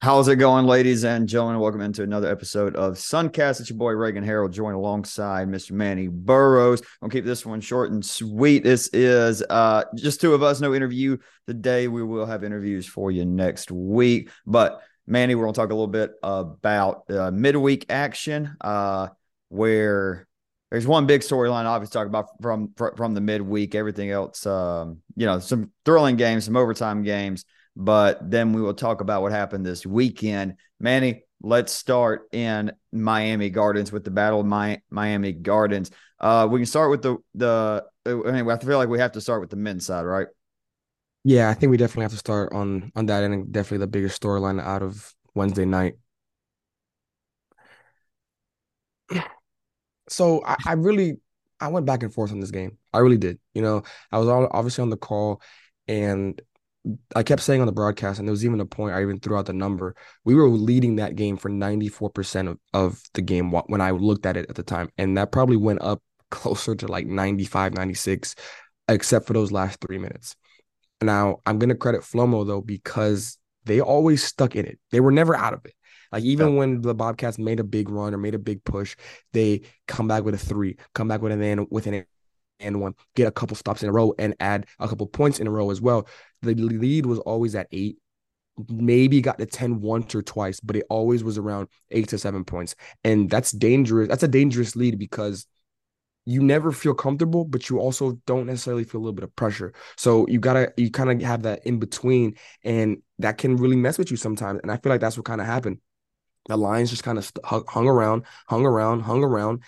How's it going, ladies and gentlemen? Welcome into another episode of Suncast. It's your boy Reagan Harold, joined alongside Mr. Manny Burrows. I'll keep this one short and sweet. This is uh, just two of us, no interview today. We will have interviews for you next week. But Manny, we're to talk a little bit about uh, midweek action, uh, where there's one big storyline. Obviously, talk about from from the midweek. Everything else, um, you know, some thrilling games, some overtime games but then we will talk about what happened this weekend. Manny, let's start in Miami Gardens with the Battle of Mi- Miami Gardens. Uh, we can start with the the. I mean, I feel like we have to start with the men's side, right? Yeah, I think we definitely have to start on on that and definitely the biggest storyline out of Wednesday night. So I, I really I went back and forth on this game. I really did. You know, I was all, obviously on the call and I kept saying on the broadcast, and there was even a point I even threw out the number. We were leading that game for 94% of, of the game when I looked at it at the time. And that probably went up closer to like 95, 96, except for those last three minutes. Now, I'm going to credit Flomo, though, because they always stuck in it. They were never out of it. Like even yeah. when the Bobcats made a big run or made a big push, they come back with a three, come back with an with an and one, get a couple stops in a row and add a couple points in a row as well. The lead was always at eight, maybe got to 10 once or twice, but it always was around eight to seven points. And that's dangerous. That's a dangerous lead because you never feel comfortable, but you also don't necessarily feel a little bit of pressure. So you gotta, you kind of have that in between, and that can really mess with you sometimes. And I feel like that's what kind of happened. The Lions just kind of hung around, hung around, hung around,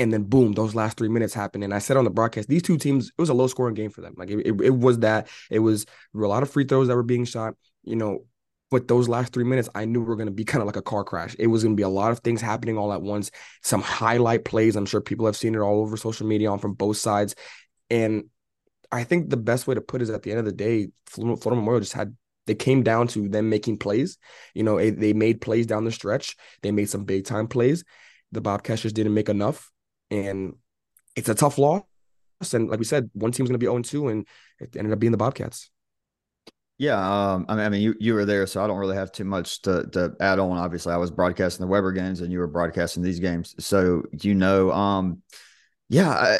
and then boom, those last three minutes happened. And I said on the broadcast, these two teams, it was a low scoring game for them. Like it, it, it was that. It was a lot of free throws that were being shot. You know, but those last three minutes, I knew we were going to be kind of like a car crash. It was going to be a lot of things happening all at once. Some highlight plays. I'm sure people have seen it all over social media on from both sides. And I think the best way to put it is at the end of the day, Florida Memorial just had they came down to them making plays. You know, they made plays down the stretch. They made some big time plays. The Bobcats just didn't make enough and it's a tough loss. And like we said, one team's going to be 0 2, and it ended up being the Bobcats. Yeah, um, I mean, I mean, you you were there, so I don't really have too much to to add on. Obviously, I was broadcasting the Webber games, and you were broadcasting these games, so you know, um, yeah,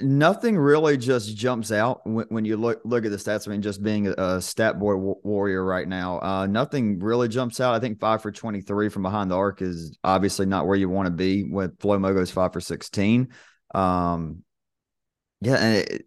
nothing really just jumps out when, when, you look look at the stats. I mean, just being a, stat boy w- warrior right now, uh, nothing really jumps out. I think five for twenty three from behind the arc is obviously not where you want to be. With Flo Mogo's five for sixteen, um, yeah, and it,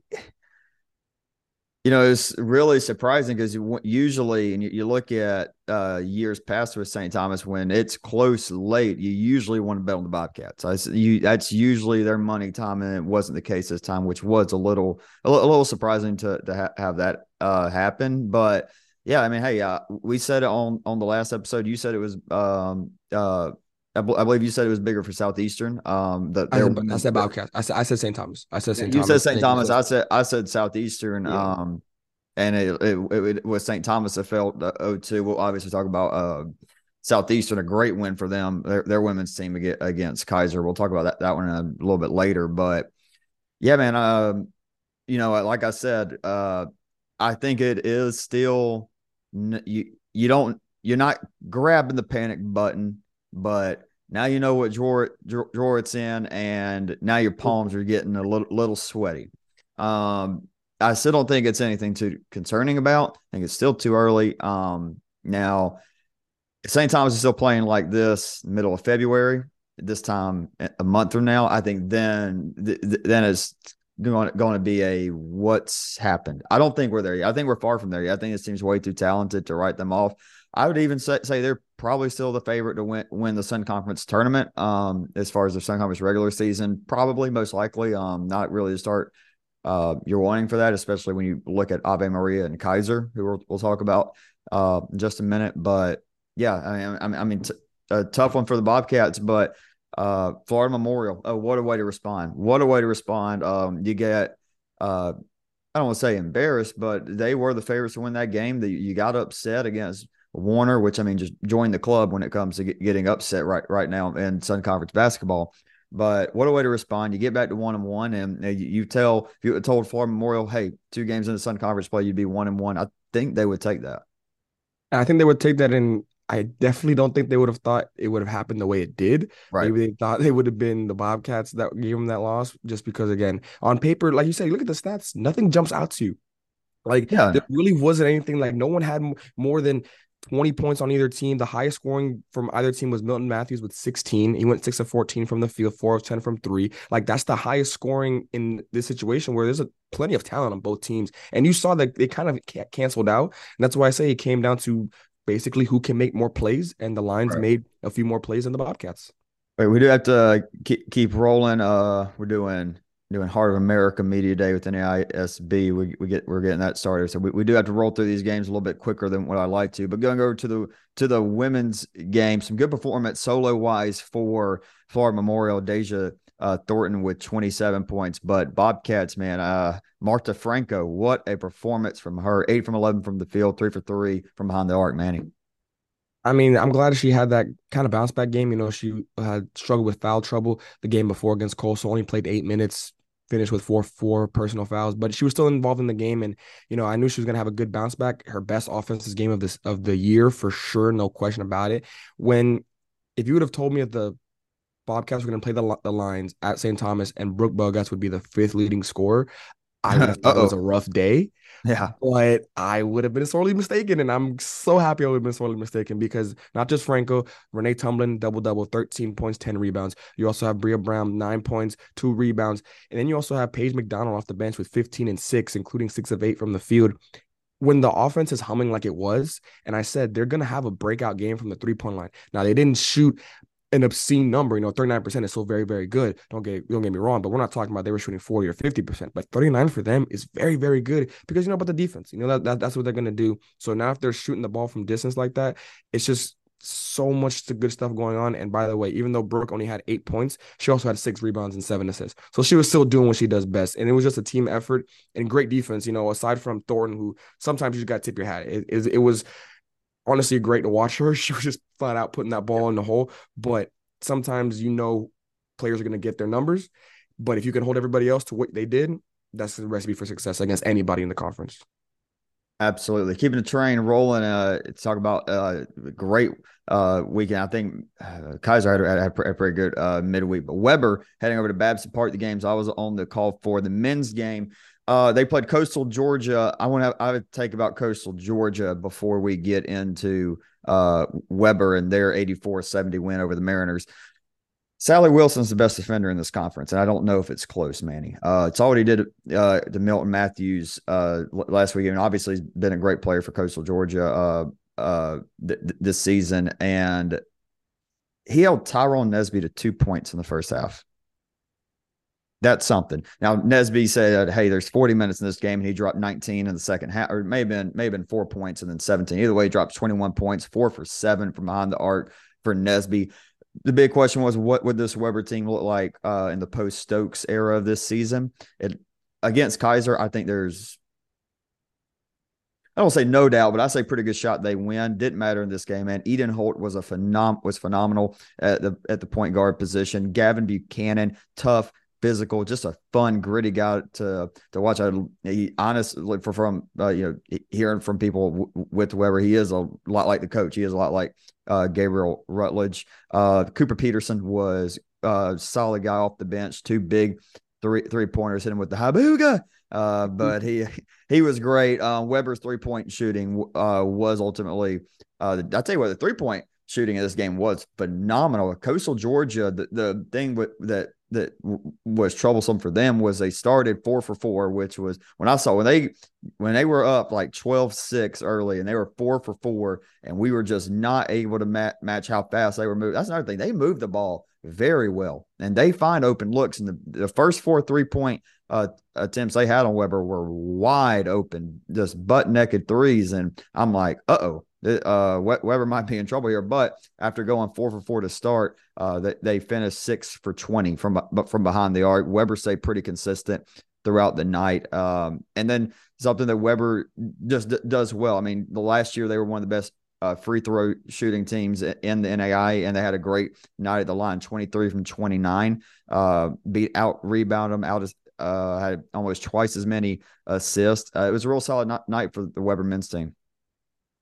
you know, it's really surprising because usually, and you, look at uh, years past with St. Thomas, when it's close late, you usually want to bet on the Bobcats. I, you, that's usually their money time, and it wasn't the case this time, which was a little a, little surprising to to ha- have that uh, happen. But yeah, I mean, hey, uh, we said it on on the last episode. You said it was um, uh, I, b- I believe you said it was bigger for Southeastern. Um, the, I, said, I said Bobcat. I said I said St. Thomas. I said St. You Thomas. said St. Thomas. I said I said Southeastern. Yeah. Um, and it, it, it, was St. Thomas that felt 0-2. We'll obviously talk about uh, Southeastern, a great win for them. Their, their women's team against Keiser. We'll talk about that that one a little bit later. But yeah, man. Uh, you know, like I said, uh, I think it is still you. You don't. You're not grabbing the panic button, but now you know what drawer, drawer it's in, and now your palms are getting a little, little sweaty. Um, I still don't think it's anything too concerning about. I think it's still too early. Um, now, St. Thomas is still playing like this middle of February. This time a month from now, I think then th- th- then it's going going to be a what's happened. I don't think we're there yet. I think we're far from there yet. I think this team's way too talented to write them off. I would even say, say they're probably still the favorite to win win the Sun Conference tournament. Um, as far as the Sun Conference regular season, probably most likely. Um, not really to start. Uh, you're wanting for that, especially when you look at Ave Maria and Keiser, who we'll, we'll talk about uh, in just a minute. But yeah, I mean, I mean, t- a tough one for the Bobcats, but uh, Florida Memorial. Oh, what a way to respond! What a way to respond! Um, you get uh, I don't want to say embarrassed, but they were the favorites to win that game. That you got upset against Warner, which I mean, just join the club when it comes to get, getting upset right right now in Sun Conference basketball. But what a way to respond! You get back to one and one, and you, tell if you told Florida Memorial, "Hey, two games in the Sun Conference play, you'd be one and one." I think they would take that. I think they would take that in I definitely don't think they would have thought it would have happened the way it did. Right. Maybe they thought they would have been the Bobcats that gave them that loss, just because again, on paper, like you say, look at the stats, nothing jumps out to you. Like yeah. there really wasn't anything like no one had more than 20 points on either team. The highest scoring from either team was Milton Matthews with 16. He went 6 of 14 from the field, 4 of 10 from 3. Like that's the highest scoring in this situation where there's a plenty of talent on both teams. And you saw that they kind of canceled out. And that's why I say it came down to basically who can make more plays and the Lions right. made a few more plays than the Bobcats. Wait, we do have to keep, keep rolling. Uh we're doing doing Heart of America Media Day with NAISB. We, we get we're getting that started. So we, we do have to roll through these games a little bit quicker than what I like to. But going over to the to the women's game, some good performance solo wise for Florida Memorial. Deja uh, Thornton with 27 points. But Bobcats, man, uh, Marta Franco, what a performance from her. Eight from 11 from the field, three for three from behind the arc, Manny. I mean, I'm glad she had that kind of bounce back game. You know, she had struggled with foul trouble the game before against Cole, so only played eight minutes, finished with four four personal fouls, but she was still involved in the game, and you know I knew she was gonna have a good bounce back. Her best offensive game of this of the year for sure, no question about it. When if you would have told me that the Bobcats were gonna play the the Lions at St. Thomas and Brooke Bogas would be the fifth leading scorer, I would have thought it was a rough day. Yeah. But I would have been sorely mistaken. And I'm so happy I would have been sorely mistaken because not just Franco, Renee Tumblin, double double, 13 points, 10 rebounds. You also have Bria Brown, nine points, two rebounds. And then you also have Paige McDonald off the bench with 15 and six, including six of eight from the field. When the offense is humming like it was, and I said they're going to have a breakout game from the three point line. Now, they didn't shoot an obscene number. You know, 39% is still very, very good. Don't get don't get me wrong, but we're not talking about they were shooting 40 or 50%. But 39 for them is very, very good because you know about the defense. You know that, that that's what they're gonna do. So now if they're shooting the ball from distance like that, it's just so much good stuff going on. And by the way, even though Brooke only had eight points, she also had six rebounds and seven assists. So she was still doing what she does best. And it was just a team effort and great defense, you know, aside from Thornton, who sometimes you just got to tip your hat. It, it, it was honestly great to watch her. She was just flat out putting that ball in the hole. But sometimes you know players are going to get their numbers. But if you can hold everybody else to what they did, that's the recipe for success against anybody in the conference. Absolutely. Keeping the train rolling. Uh, talk about uh, great uh, weekend. I think uh, Keiser had, had, had a pretty good uh, midweek, but Webber heading over to Babson Park. The games I was on the call for the men's game. Uh, they played Coastal Georgia. I want to. I would take about Coastal Georgia before we get into uh, Webber and their 84-70 win over the Mariners. Sally Wilson's the best defender in this conference, and I don't know if it's close, Manny. Uh, it's all he did uh, to Milton Matthews uh, last week, and obviously he's been a great player for Coastal Georgia uh, uh, th- this season, and he held Tyrone Nesby to two points in the first half. That's something. Now Nesby said, "Hey, there's 40 minutes in this game, and he dropped 19 in the second half, or maybe been maybe been four points and then 17. Either way, he drops 21 points, four for seven from behind the arc for Nesby. The big question was, what would this Webber team look like uh, in the post Stokes era of this season? It against Keiser, I think there's I don't say no doubt, but I say pretty good shot they win. Didn't matter in this game, man. Eden Holt was a phenom was phenomenal at the at the point guard position. Gavin Buchanan, tough, physical, just a fun, gritty guy to to watch. I he, honestly for from uh, you know hearing from people w- with Webber, he is a lot like the coach. He is a lot like uh, Gabriel Rutledge. Uh, Cooper Peterson was a uh, solid guy off the bench, two big three three pointers, hit him with the habuga. Uh, mm-hmm. but he he was great. Uh, Webber's three point shooting uh, was ultimately. Uh, I tell you what, the three point shooting in this game was phenomenal. Coastal Georgia, the, the thing with, that that was troublesome for them was they started four for four, which was when I saw when they when they were up like 12-6 early and they were four for four, and we were just not able to mat- match how fast they were moving. That's another thing. They moved the ball very well, and they find open looks. And the, the first four three point uh, attempts they had on Webber were wide open, just butt naked threes. And I'm like, uh oh, uh, Webber might be in trouble here. But after going four for four to start, uh, they, they finished six for 20 from, but from behind the arc. Webber stayed pretty consistent throughout the night. Um, and then something that Webber just d- does well. I mean, the last year they were one of the best uh, free throw shooting teams in the NAI, and they had a great night at the line 23 from 29. Uh, beat out, rebound them out, uh, had almost twice as many assists. Uh, it was a real solid night for the Webber men's team.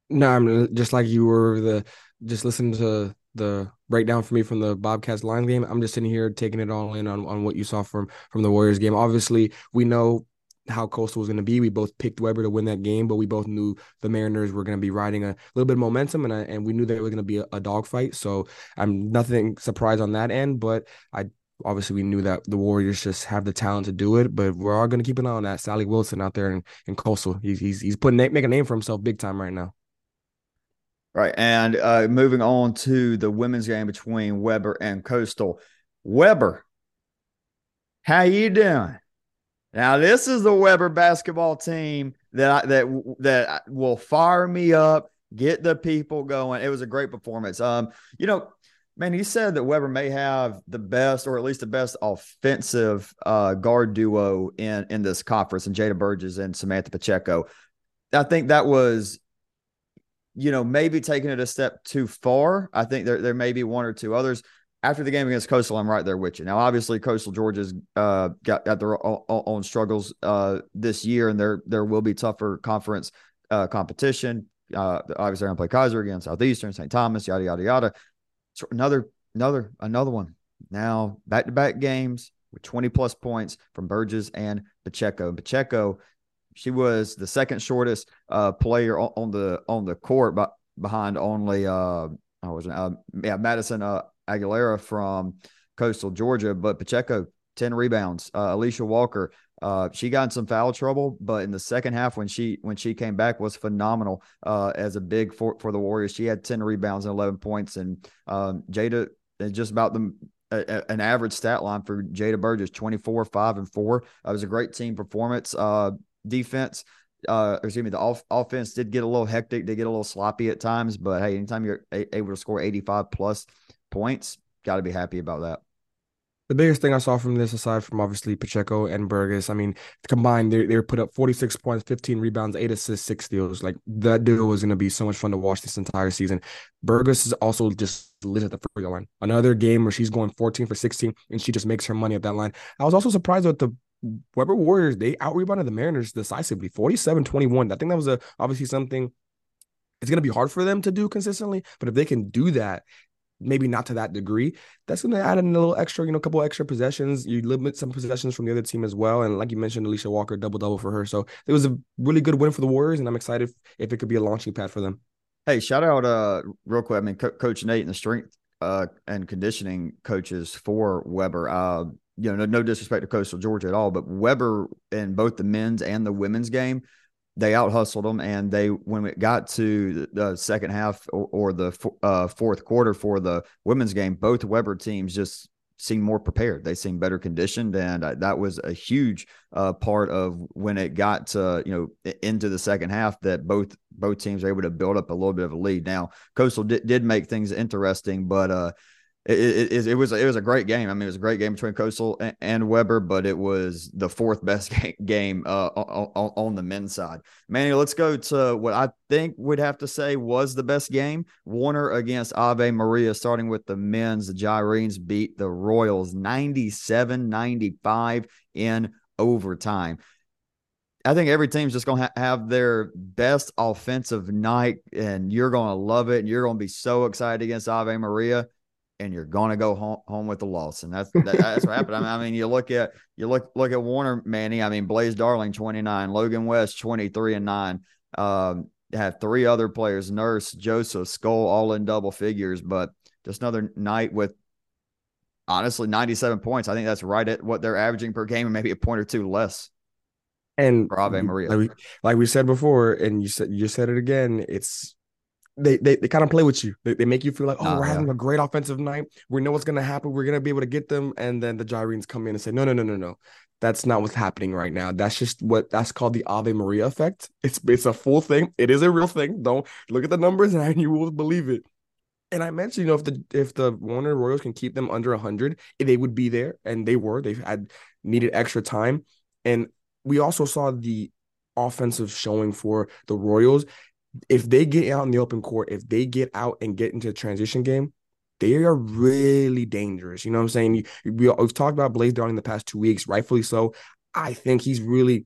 No, I'm uh, just like you were the just listening to the breakdown for me from the Bobcats line game. I'm just sitting here taking it all in on, on what you saw from from the Warriors game. Obviously, we know how Coastal was going to be. We both picked Webber to win that game, but we both knew the Mariners were going to be riding a little bit of momentum, and I, and we knew that it was going to be a, a dogfight. So I'm nothing surprised on that end, but I obviously we knew that the Warriors just have the talent to do it. But we're all going to keep an eye on that Sally Wilson out there in, in Coastal. He's he's he's putting making a name for himself big time right now. Right, and uh, moving on to the women's game between Webber and Coastal. Webber, how you doing? Now, this is the Webber basketball team that I, that that will fire me up, get the people going. It was a great performance. Um, you know, man, you said that Webber may have the best, or at least the best offensive uh, guard duo in in this conference, and Jada Burgess and Samantha Pacheco. I think that was, you know, maybe taking it a step too far. I think there there may be one or two others after the game against Coastal, I'm right there with you. Now, obviously, Coastal Georgia's uh, got, got their own, struggles uh, this year, and there there will be tougher conference uh, competition. Uh, obviously, they're going to play Keiser against Southeastern, St. Thomas, yada yada yada. So another another another one. Now back to back games with 20 plus points from Burgess and Pacheco. Pacheco, she was the second shortest uh, player on, the on the court, but behind only uh, I was uh, yeah Madison uh, Aguilera from Coastal Georgia, but Pacheco, 10 rebounds. Uh, Alicia Walker, uh, she got in some foul trouble, but in the second half when she when she came back was phenomenal uh, as a big for, for the Warriors. She had 10 rebounds and 11 points. And um, Jada, just about the an average stat line for Jada Burgess, 24, 5, and 4. Uh, it was a great team performance. Uh, defense, uh, excuse me, the off- offense did get a little hectic, they get a little sloppy at times, but hey, anytime you're a- able to score 85 plus points. Got to be happy about that. The biggest thing I saw from this, aside from obviously Pacheco and Burgess, I mean, combined, they, they put up 46 points, 15 rebounds, eight assists, six steals. Like that duo was going to be so much fun to watch this entire season. Burgess is also just lit at the free throw line. Another game where she's going 14 for 16 and she just makes her money at that line. I was also surprised with the Webber Warriors. They out rebounded the Mariners decisively, 47 21. I think that was a obviously something it's going to be hard for them to do consistently, but if they can do that, maybe not to that degree. That's going to add in a little extra, you know, a couple extra possessions. You limit some possessions from the other team as well. And like you mentioned, Alicia Walker double double for her. So it was a really good win for the Warriors, and I'm excited if it could be a launching pad for them. Hey, shout out uh real quick. I mean, Co- Coach Nate and the strength uh and conditioning coaches for Webber. Uh, you know, no, no disrespect to Coastal Georgia at all, but Webber in both the men's and the women's game they out hustled them, and they when it got to the second half or, or the uh, fourth quarter for the women's game, both Webber teams just seemed more prepared. They seemed better conditioned, and that was a huge uh, part of when it got to you know into the second half that both both teams were able to build up a little bit of a lead. Now, Coastal did, did make things interesting, but uh, it, it, it, was it was a great game. I mean, it was a great game between Coastal and, and Webber, but it was the fourth best game uh, on, on, the men's side. Manny, let's go to what I think would have to say was the best game: Warner against Ave Maria. Starting with the men's, the Gyrenes beat the Royals 97-95 in overtime. I think every team's just going to ha- have their best offensive night, and you're going to love it. And you're going to be so excited against Ave Maria and you're going to go home, home with the loss. And that's that, that's what happened. I mean, you look at you look look at Warner Manny. I mean, Blaze Darling 29, Logan West 23 and 9. Um, have three other players, Nurse, Joseph, Skull, all in double figures, but just another night with honestly 97 points. I think that's right at what they're averaging per game and maybe a point or two less. And Ave Maria. Like we, like we said before, and you said you said it again, it's they they, they kind of play with you. They, they make you feel like, oh, we're yeah. having a great offensive night. We know what's gonna happen. We're gonna be able to get them. And then the Gyrenes come in and say, no, no, no, no, no. That's not what's happening right now. That's just what that's called the Ave Maria effect. It's it's a full thing. It is a real thing. Don't look at the numbers and you will believe it. And I mentioned, you know, if the if the Warner Royals can keep them under hundred, they would be there, and they were. They've had needed extra time, and we also saw the offensive showing for the Royals if they get out in the open court, if they get out and get into the transition game, they are really dangerous. You know what I'm saying? We, have talked about Blaze Darling the past two weeks, rightfully so. I think he's really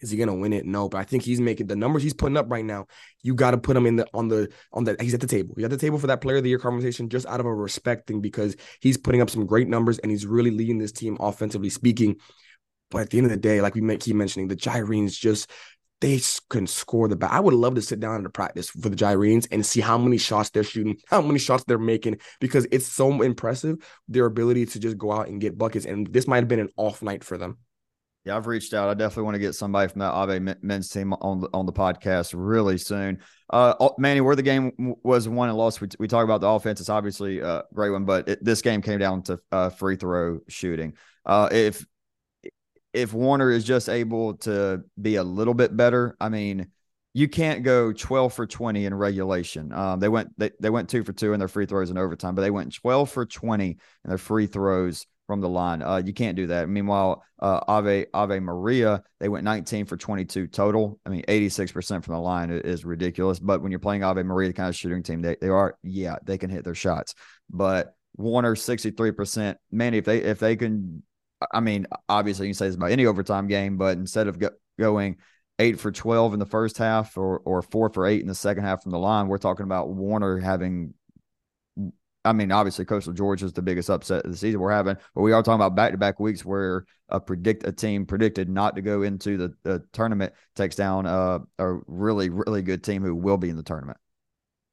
Is he gonna win it? No, but I think he's making the numbers he's putting up right now. You got to put him in the on the on the he's at the table. He's at the table for that player of the year conversation just out of a respect thing because he's putting up some great numbers and he's really leading this team offensively speaking. But at the end of the day, like we keep mentioning, the Gyrenes just they can score the back. I would love to sit down in the practice for the Gyrenes and see how many shots they're shooting, how many shots they're making, because it's so impressive their ability to just go out and get buckets. And this might have been an off night for them. Yeah, I've reached out. I definitely want to get somebody from that Ave men's team on the on the podcast really soon. Uh, Manny, where the game was won and lost, we, we talk about the offense. It's obviously a great one, but it, this game came down to uh, free throw shooting. Uh, if if Warner is just able to be a little bit better, I mean, you can't go 12 for 20 in regulation. Um, they went they, they went two for two in their free throws in overtime, but they went 12 for 20 in their free throws from the line. Uh, you can't do that. Meanwhile, uh, Ave Ave Maria, they went 19 for 22 total. I mean, 86% from the line is ridiculous. But when you're playing Ave Maria, the kind of shooting team they, they are, yeah, they can hit their shots. But Warner 63%. Man, if they if they can I mean, obviously you can say this about any overtime game, but instead of go, going eight for 12 in the first half or, or four for eight in the second half from the line, we're talking about Warner having, I mean, obviously Coastal Georgia is the biggest upset of the season we're having, but we are talking about back to back weeks where a predict a team predicted not to go into the, the tournament takes down a, a really, really good team who will be in the tournament.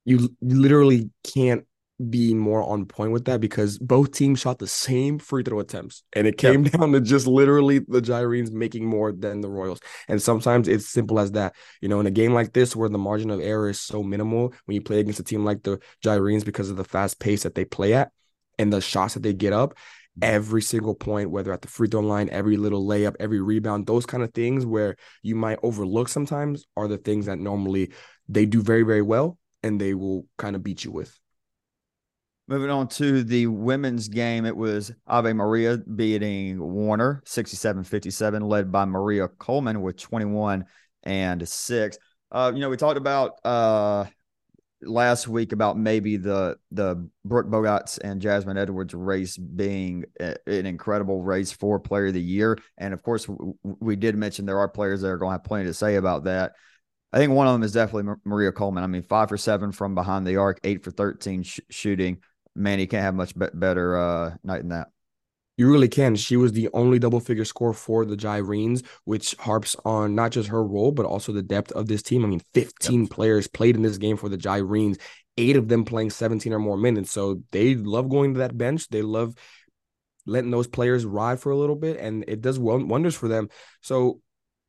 You literally can't be more on point with that because both teams shot the same free throw attempts and it came yep. down to just literally the Gyrenes making more than the Royals. And sometimes it's simple as that. You know, in a game like this where the margin of error is so minimal when you play against a team like the Gyrenes because of the fast pace that they play at and the shots that they get up, every single point, whether at the free throw line, every little layup, every rebound, those kind of things where you might overlook sometimes are the things that normally they do very, very well and they will kind of beat you with. Moving on to the women's game, it was Ave Maria beating Warner 67 57, led by Maria Coleman with 21 and 6. Uh, you know, we talked about uh, last week about maybe the the Brooke Bogots and Jasmine Edwards race being a, an incredible race for player of the year. And of course, w- we did mention there are players that are going to have plenty to say about that. I think one of them is definitely Maria Coleman. I mean, five for seven from behind the arc, eight for 13 sh- shooting man, he can't have much better uh, night than that. You really can. She was the only double figure score for the Gyrenes, which harps on not just her role, but also the depth of this team. I mean, 15 yep. players played in this game for the Gyrenes, eight of them playing 17 or more minutes. So they love going to that bench. They love letting those players ride for a little bit, and it does wonders for them. So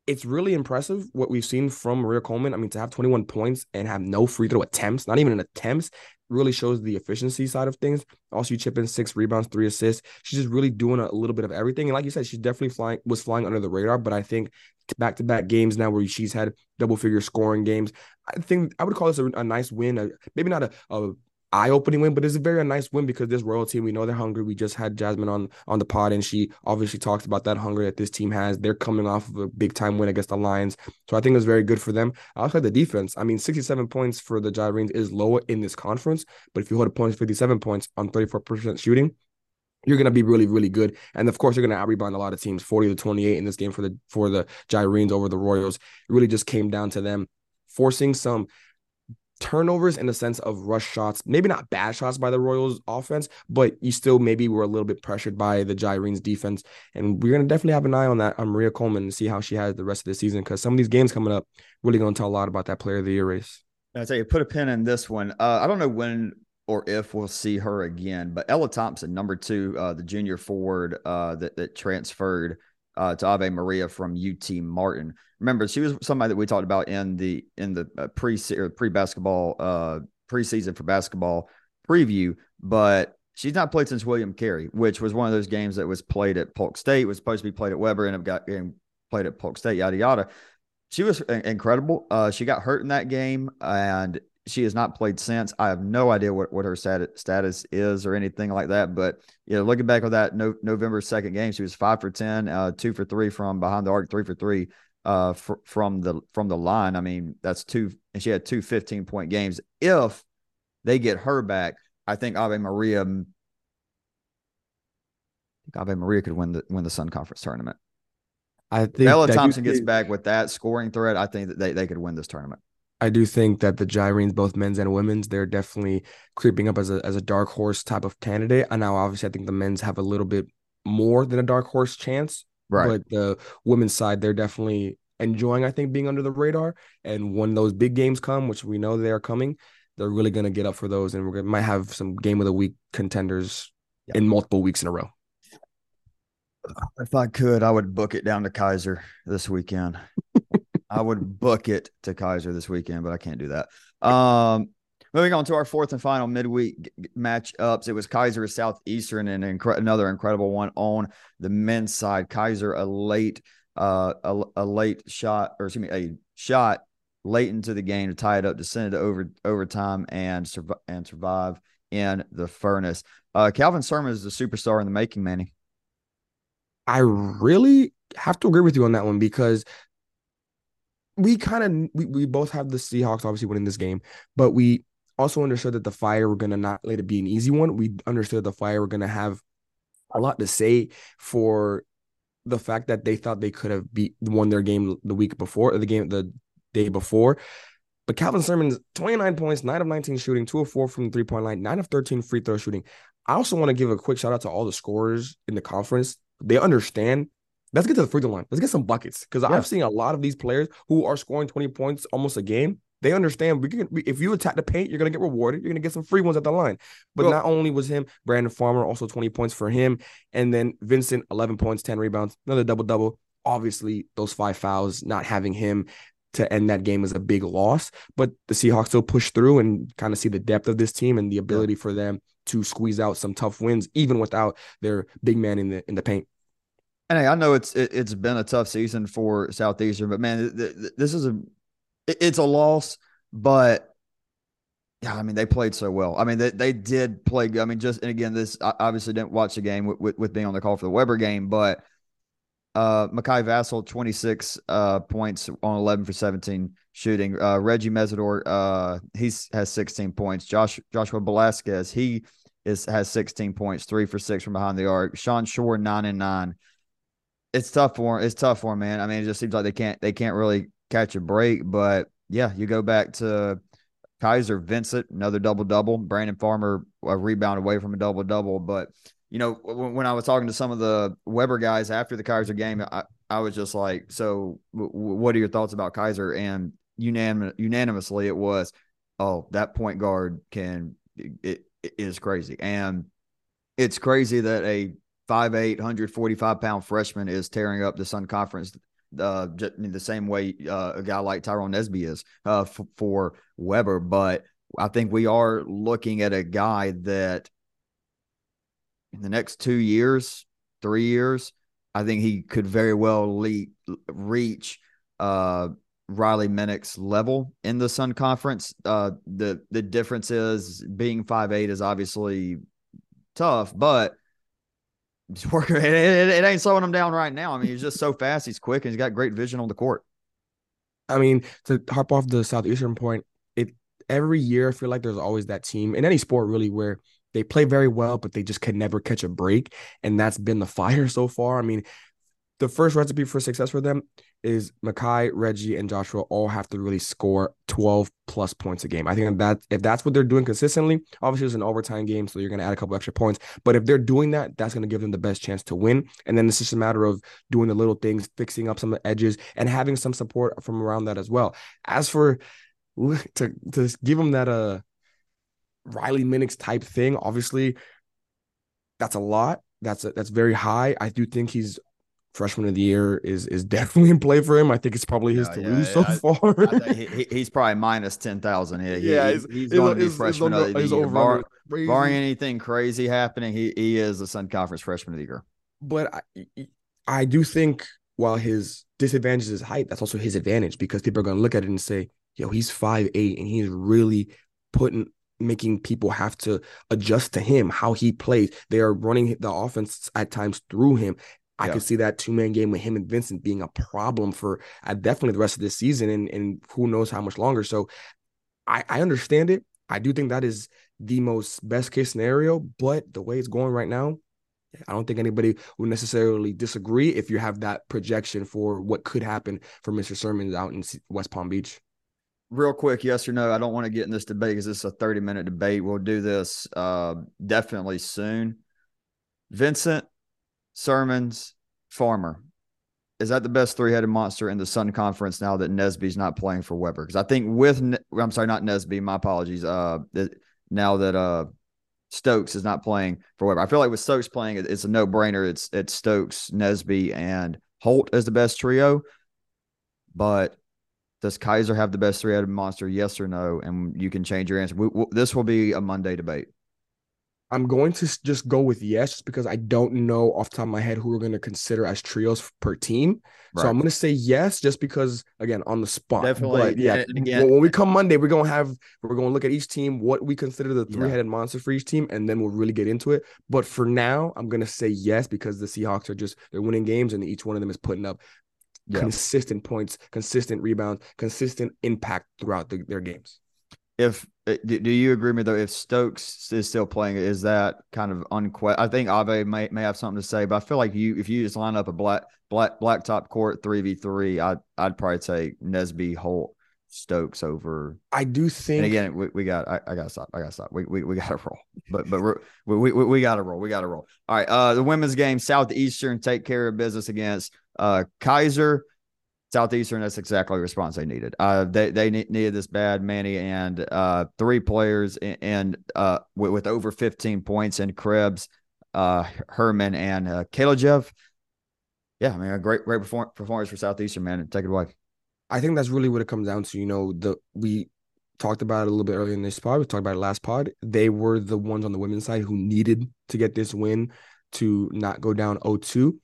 it's really impressive what we've seen from Maria Coleman. I mean, to have 21 points and have no free throw attempts, not even an attempts, really shows the efficiency side of things. Also, you chip in six rebounds, three assists. She's just really doing a little bit of everything. And like you said, she's definitely flying was flying under the radar. But I think back to back games now where she's had double figure scoring games. I think I would call this a, a nice win. A, maybe not a, a eye-opening win, but it's a very nice win because this Royal team, we know they're hungry. We just had Jasmine on on the pod, and she obviously talked about that hunger that this team has. They're coming off of a big time win against the Lions, so I think it was very good for them. I also the defense. I mean, 67 points for the Gyrenes is lower in this conference, but if you hold a point 57 points on 34% shooting, you're to be really, really good. And of course, you're to out rebound a lot of teams, 40 to 28 in this game for the for the Gyrenes over the Royals. It really just came down to them forcing some turnovers in the sense of rush shots, maybe not bad shots by the Royals offense, but you still maybe were a little bit pressured by the Gyrenes defense. And we're gonna definitely have an eye on that on Maria Coleman and see how she has the rest of the season because some of these games coming up really gonna tell a lot about that player of the year race. I tell you, put a pin in this one. Uh, I don't know when or if we'll see her again, but Ella Thompson, number two, uh, the junior forward uh, that that transferred uh, to Ave Maria from UT Martin. Remember, she was somebody that we talked about in the in the uh, pre pre basketball uh, preseason for basketball preview, but she's not played since William Carey, which was one of those games that was played at Polk State, was supposed to be played at Webber, and got and played at Polk State, yada yada. She was incredible. Uh, she got hurt in that game, and she has not played since. I have no idea what, what her status is or anything like that. But you know, looking back on that no, November second game, she was five for ten, uh, two for three from behind the arc, three for three uh, fr- from the from the line. I mean, that's two, and she had two 15 point games. If they get her back, I think Ave Maria, I think Ave Maria could win the win the Sun Conference tournament. I think Bella Thompson gets back with that scoring threat. I think that they, they could win this tournament. I do think that the Gyrenes, both men's and women's, they're definitely creeping up as a as a dark horse type of candidate. And now, obviously, I think the men's have a little bit more than a dark horse chance. Right. But the women's side, they're definitely enjoying, I think, being under the radar. And when those big games come, which we know they are coming, they're really going to get up for those. And we gonna, might have some game of the week contenders yeah. in multiple weeks in a row. If I could, I would book it down to Keiser this weekend. I would book it to Keiser this weekend, but I can't do that. Um, moving on to our fourth and final midweek matchups, it was Keiser Southeastern and another incredible one on the men's side. Keiser a late, uh, a, a late shot, or excuse me, a shot late into the game to tie it up, to send it over overtime and survive and survive in the furnace. Uh, Calvin Sermon is the superstar in the making, Manny. I really have to agree with you on that one because we kind of we, we both have the Seahawks obviously winning this game, but we also understood that the fire were gonna not let it be an easy one. We understood the fire were gonna have a lot to say for the fact that they thought they could have beat won their game the week before the game the day before. But Calvin Sermon's 29 points, 9 of 19 shooting, 2 of 4 from the three point line, 9 of 13 free throw shooting. I also want to give a quick shout out to all the scorers in the conference. They understand Let's get to the free throw line. Let's get some buckets because yeah. I've seen a lot of these players who are scoring 20 points almost a game. They understand we can, if you attack the paint, you're gonna get rewarded. You're gonna get some free ones at the line. But not only was him, Brandon Farmer also 20 points for him, and then Vincent 11 points, 10 rebounds, another double double. Obviously, those five fouls, not having him to end that game is a big loss. But the Seahawks still push through and kind of see the depth of this team and the ability yeah. for them to squeeze out some tough wins, even without their big man in the in the paint. And I know it's it, has been a tough season for Southeastern, but man, th- th- this is a it, it's a loss, but yeah, I mean they played so well. I mean they, they did play. I mean just and again, this I obviously didn't watch the game with, with, with being on the call for the Webber game, but uh Makai Vassell 26 uh points on 11 for 17 shooting. Uh Reggie Mesidor uh he's has 16 points. Josh Joshua Velasquez he is has 16 points, three for six from behind the arc. Sean Shore nine and nine it's tough for it's tough for them, man. I mean, it just seems like they can't they can't really catch a break. But yeah, you go back to Keiser Vincent, another double double. Brandon Farmer a rebound away from a double double. But you know, when, when, I was talking to some of the Webber guys after the Keiser game, I, I was just like, so w- what are your thoughts about Keiser? And unanim- unanimously, it was, oh, that point guard can it, it is crazy, and it's crazy that a five eight hundred forty five pound freshman is tearing up the Sun Conference uh, the same way uh, a guy like Tyrone Nesby is uh, f- for Webber. But I think we are looking at a guy that in the next two years, three years, I think he could very well lead, reach uh, Riley Minix's level in the Sun Conference. Uh, the the difference is being five eight is obviously tough, but He's working. It, it, it, ain't slowing him down right now. I mean, he's just so fast. He's quick, and he's got great vision on the court. I mean, to harp off the southeastern point, it every year I feel like there's always that team in any sport really where they play very well, but they just can never catch a break, and that's been the fire so far. I mean, the first recipe for success for them is Makai, Reggie, and Joshua all have to really score 12 plus points a game. I think that if that's what they're doing consistently, obviously it's an overtime game, so you're going to add a couple extra points. But if they're doing that, that's going to give them the best chance to win. And then it's just a matter of doing the little things, fixing up some of the edges, and having some support from around that as well. As for to to give them that uh Riley Minix type thing, obviously that's a lot. That's a, that's very high. I do think he's freshman of the year is is definitely in play for him. I think it's probably his yeah, to yeah, lose yeah. so far. he, he's probably minus ten thousand. Yeah, yeah, he's, he's, going to be freshman of the year. Bar, barring anything crazy happening, he he is the Sun Conference freshman of the year. But I I do think while his disadvantage is his height, that's also his advantage because people are going to look at it and say, "Yo, he's five eight, and he's really putting." making people have to adjust to him how he plays they are running the offense at times through him I yeah. could see that two man game with him and Vincent being a problem for uh, definitely the rest of this season and, and who knows how much longer. So I, I understand it. I do think that is the most best case scenario, but the way it's going right now, I don't think anybody would necessarily disagree if you have that projection for what could happen for Mr. Sirmons out in West Palm Beach. Real quick, yes or no? I don't want to get in this debate because this is a 30 minute debate. We'll do this uh, definitely soon. Vincent, Sirmons, Farmer. Is that the best three headed monster in the Sun Conference now that Nesby's not playing for Webber? Because I think with, I'm sorry, not Nesby, my apologies. Uh, now that uh, Stokes is not playing for Webber. I feel like with Stokes playing, it's a no brainer. It's it's Stokes, Nesby, and Holt as the best trio. But does Keiser have the best three-headed monster? Yes or no? And you can change your answer. We, we, this will be a Monday debate. I'm going to just go with yes just because I don't know off the top of my head who we're going to consider as trios per team. Right. So I'm going to say yes just because again on the spot. Definitely. But yeah. Again, when we uh, come Monday, we're going to have we're going to look at each team what we consider the three-headed yeah. monster for each team and then we'll really get into it. But for now, I'm going to say yes because the Seahawks are just they're winning games and each one of them is putting up yeah. consistent points, consistent rebounds, consistent impact throughout the, their games if uh, do you agree with me though? If Stokes is still playing, is that kind of unque? I think Ave may may have something to say, but I feel like you if you just line up a black black blacktop court three v three, I'd I'd probably take Nesby Holt Stokes over. I do think. And again, we, we got. I, I got to stop. I got to stop. We, we we got to roll. But but we're, we we we got to roll. We got to roll. All right. Uh, the women's game, Southeastern take care of business against uh Keiser. Southeastern, that's exactly the response they needed. Uh, they they needed this bad, Manny, and uh, three players and uh, with, with, over 15 points and Krebs, uh, Herman, and uh. Yeah, I mean, a great great perform- performance for Southeastern, man. Take it away. I think that's really what it comes down to. You know, the we talked about it a little bit earlier in this pod. We talked about it last pod. They were the ones on the women's side who needed to get this win to not go down 0-2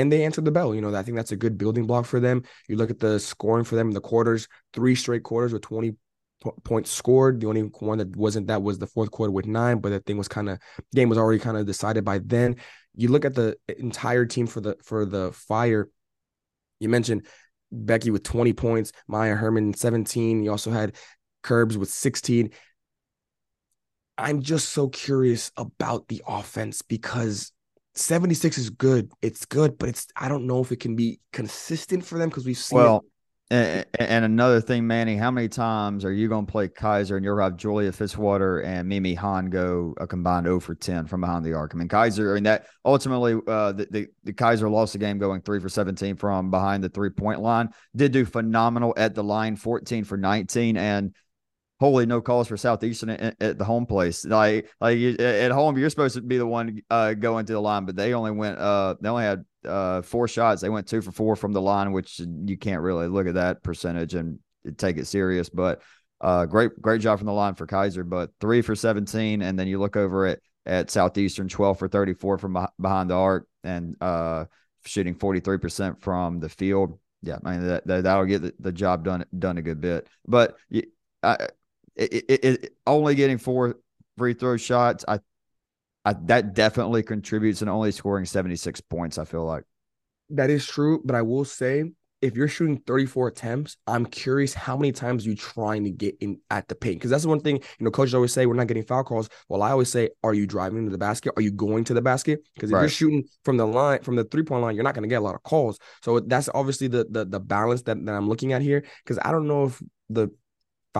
and they answered the bell. You know, I think that's a good building block for them. You look at the scoring for them in the quarters, three straight quarters with 20 p- points scored. The only one that wasn't that was the fourth quarter with nine, but that thing was kind of game was already kind of decided by then. You look at the entire team for the for the fire. You mentioned Becky with 20 points, Maya Herman 17. You also had Curbs with 16. I'm just so curious about the offense because 76 is good. It's good, but it's I don't know if it can be consistent for them because we've seen well. And, and, another thing, Manny, how many times are you going to play Keiser and you'll have Julia Fitzwater and Mimi Han go a combined 0 for 10 from behind the arc? I mean, Keiser, I mean, that ultimately, uh, the, the, the Keiser lost the game going 3 for 17 from behind the three point line. Did do phenomenal at the line, 14 for 19. And holy no calls for Southeastern at, at, the home place. Like like at home, you're supposed to be the one uh, going to the line, but they only went uh they only had uh four shots. They went two for four from the line, which you can't really look at that percentage and take it serious. But uh great great job from the line for Keiser, but three for 17, and then you look over at at Southeastern, 12 for 34 from behind the arc and uh shooting 43% from the field. Yeah, I mean that, that will get the, the, job done done a good bit. But I, it, it, it, only getting four free throw shots, I, I that definitely contributes and only scoring 76 points, I feel like. That is true, but I will say if you're shooting 34 attempts, I'm curious how many times you trying to get in at the paint. Because that's the one thing, you know, coaches always say we're not getting foul calls. Well, I always say, are you driving to the basket? Are you going to the basket? Because if right. you're shooting from the line, from the three-point line, you're not going to get a lot of calls. So that's obviously the the, the balance that, that I'm looking at here. Because I don't know if the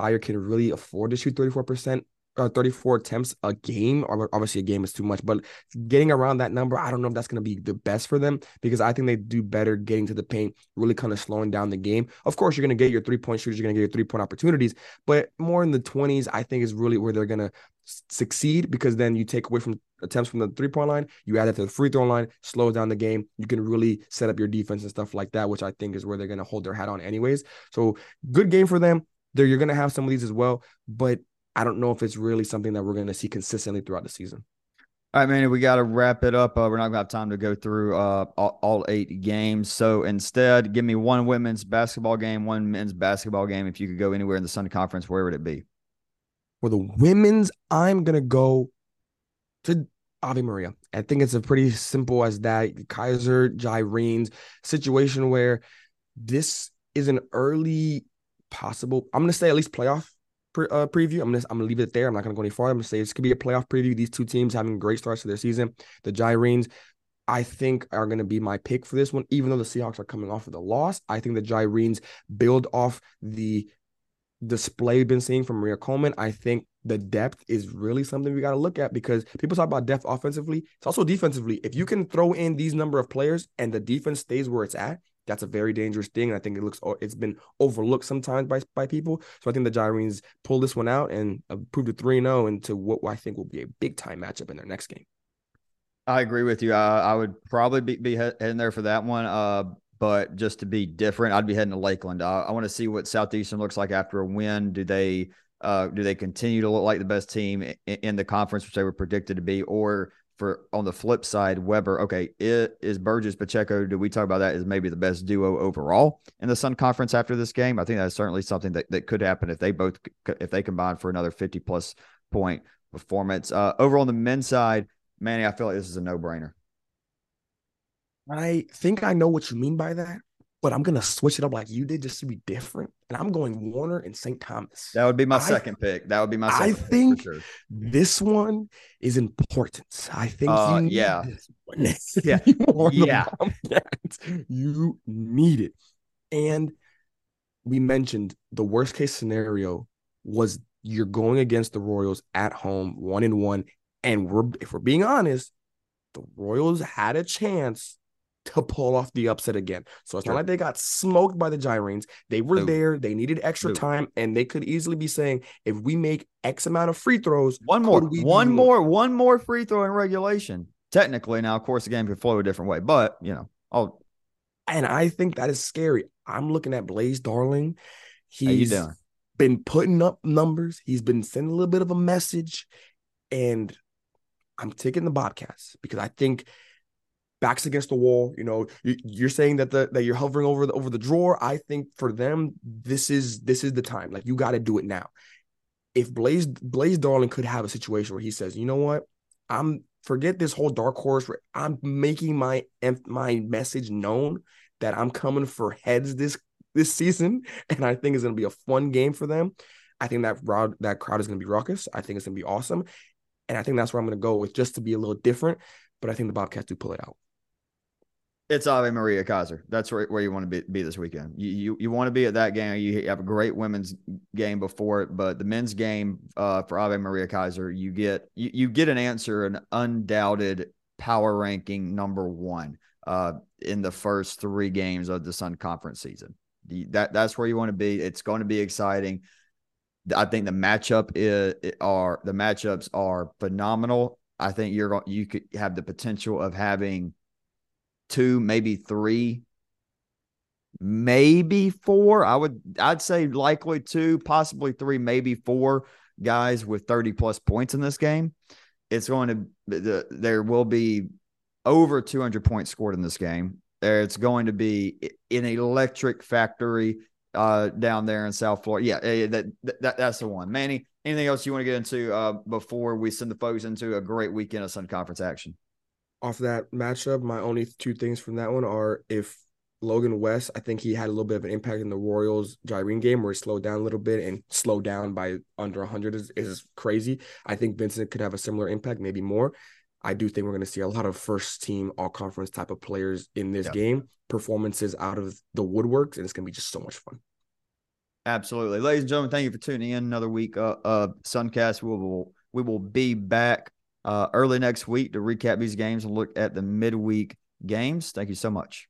Fire can really afford to shoot 34% uh, 34 attempts a game. Or obviously, a game is too much, but getting around that number, I don't know if that's going to be the best for them because I think they do better getting to the paint, really kind of slowing down the game. Of course, you're going to get your three point shooters, you're going to get your three point opportunities, but more in the 20s, I think is really where they're going to succeed because then you take away from attempts from the three point line, you add it to the free throw line, slows down the game. You can really set up your defense and stuff like that, which I think is where they're going to hold their hat on, anyways. So, good game for them. There, you're going to have some of these as well, but I don't know if it's really something that we're going to see consistently throughout the season. All right, man, we got to wrap it up. Uh, we're not going to have time to go through uh, all, all, eight games. So instead, give me one women's basketball game, one men's basketball game. If you could go anywhere in the Sun Conference, where would it be? For the women's, I'm going to go to Ave Maria. I think it's a pretty simple as that. Keiser, Gyrenes situation where this is an early possible. I'm to say at least playoff. pre- uh, preview. I'm gonna I'm gonna leave it there. I'm not gonna go any farther. I'm gonna say this could be a playoff preview. These two teams having great starts to their season. The Gyrenes, I think, are gonna be my pick for this one. Even though the Seahawks are coming off of the loss, I think the Gyrenes build off the display been seeing from Maria Coleman. I think the depth is really something we got to look at because people talk about depth offensively. It's also defensively. If you can throw in these number of players and the defense stays where it's at, that's a very dangerous thing. And I think it looks it's been overlooked sometimes by by people. So I think the Gyrenes pull this one out and prove it 3 0 into what I think will be a big time matchup in their next game. I agree with you. I, I would probably be, be heading there for that one. Uh, but just to be different, I'd be heading to Lakeland. Uh, I want to see what Southeastern looks like after a win. Do they uh, do they continue to look like the best team in, in the conference, which they were predicted to be, or for on the flip side, Webber, okay, it is Burgess Pacheco. Do we talk about that as maybe the best duo overall in the Sun Conference after this game? I think that's certainly something that, that could happen if they both if they combine for another 50 plus point performance. Uh, over on the men's side, Manny, I feel like this is a no brainer. I think I know what you mean by that but I'm gonna switch it up like you did just to be different. And I'm going Warner and St. Thomas. That would be my I, second pick. That would be my I think sure. this one is important. I think uh, yeah. yeah. yeah. you need it. And we mentioned the worst case scenario was you're going against the Royals at home, one in one. And we're if we're being honest, the Royals had a chance to pull off the upset again. So it's not like they got smoked by the Gyrenes. They were there. They needed extra time, and they could easily be saying, if we make X amount of free throws, one more, one more, one more free throw in regulation. Technically, now of course the game could flow a different way, but you know, oh, and I think that is scary. I'm looking at Blaze Darling. He's been putting up numbers. He's been sending a little bit of a message, and I'm taking the Bobcats because I think backs against the wall. You know, you're saying that the that you're hovering over the over the drawer. I think for them, this is this is the time. Like you got to do it now. If Blaze Blaze Darling could have a situation where he says, you know what, I'm forget this whole dark horse. I'm making my my message known that I'm coming for heads this this season, and I think it's gonna be a fun game for them. I think that crowd that crowd is gonna be raucous. I think it's gonna be awesome, and I think that's where I'm gonna go with just to be a little different. But I think the Bobcats do pull it out. It's Ave Maria Keiser. That's where, where you want to be, be this weekend. You, you you want to be at that game. You have a great women's game before it, but the men's game uh, for Ave Maria Keiser, you get you, you get an answer, an undoubted power ranking number one uh, in the first three games of the Sun Conference season. The, that that's where you want to be. It's going to be exciting. I think the matchup is are the matchups are phenomenal. I think you're you could have the potential of having two, maybe three, maybe four. I would I'd say likely two, possibly three, maybe four guys with 30 plus points in this game. It's going to the, there will be over 200 points scored in this game. It's going to be an electric factory uh, down there in South Florida. Yeah, that, that that's the one. Manny, anything else you want to get into uh, before we send the folks into a great weekend of Sun Conference action? Off that matchup, my only two things from that one are if Logan West, I think he had a little bit of an impact in the Royals Gyrene game where he slowed down a little bit and slowed down by under 100 is, is crazy. I think Vincent could have a similar impact, maybe more. I do think we're going to see a lot of first team all conference type of players in this game, performances out of the woodworks, and it's going to be just so much fun. Absolutely. Ladies and gentlemen, thank you for tuning in another week uh, of Suncast. We will, we will be back uh, early next week to recap these games and look at the midweek games. Thank you so much.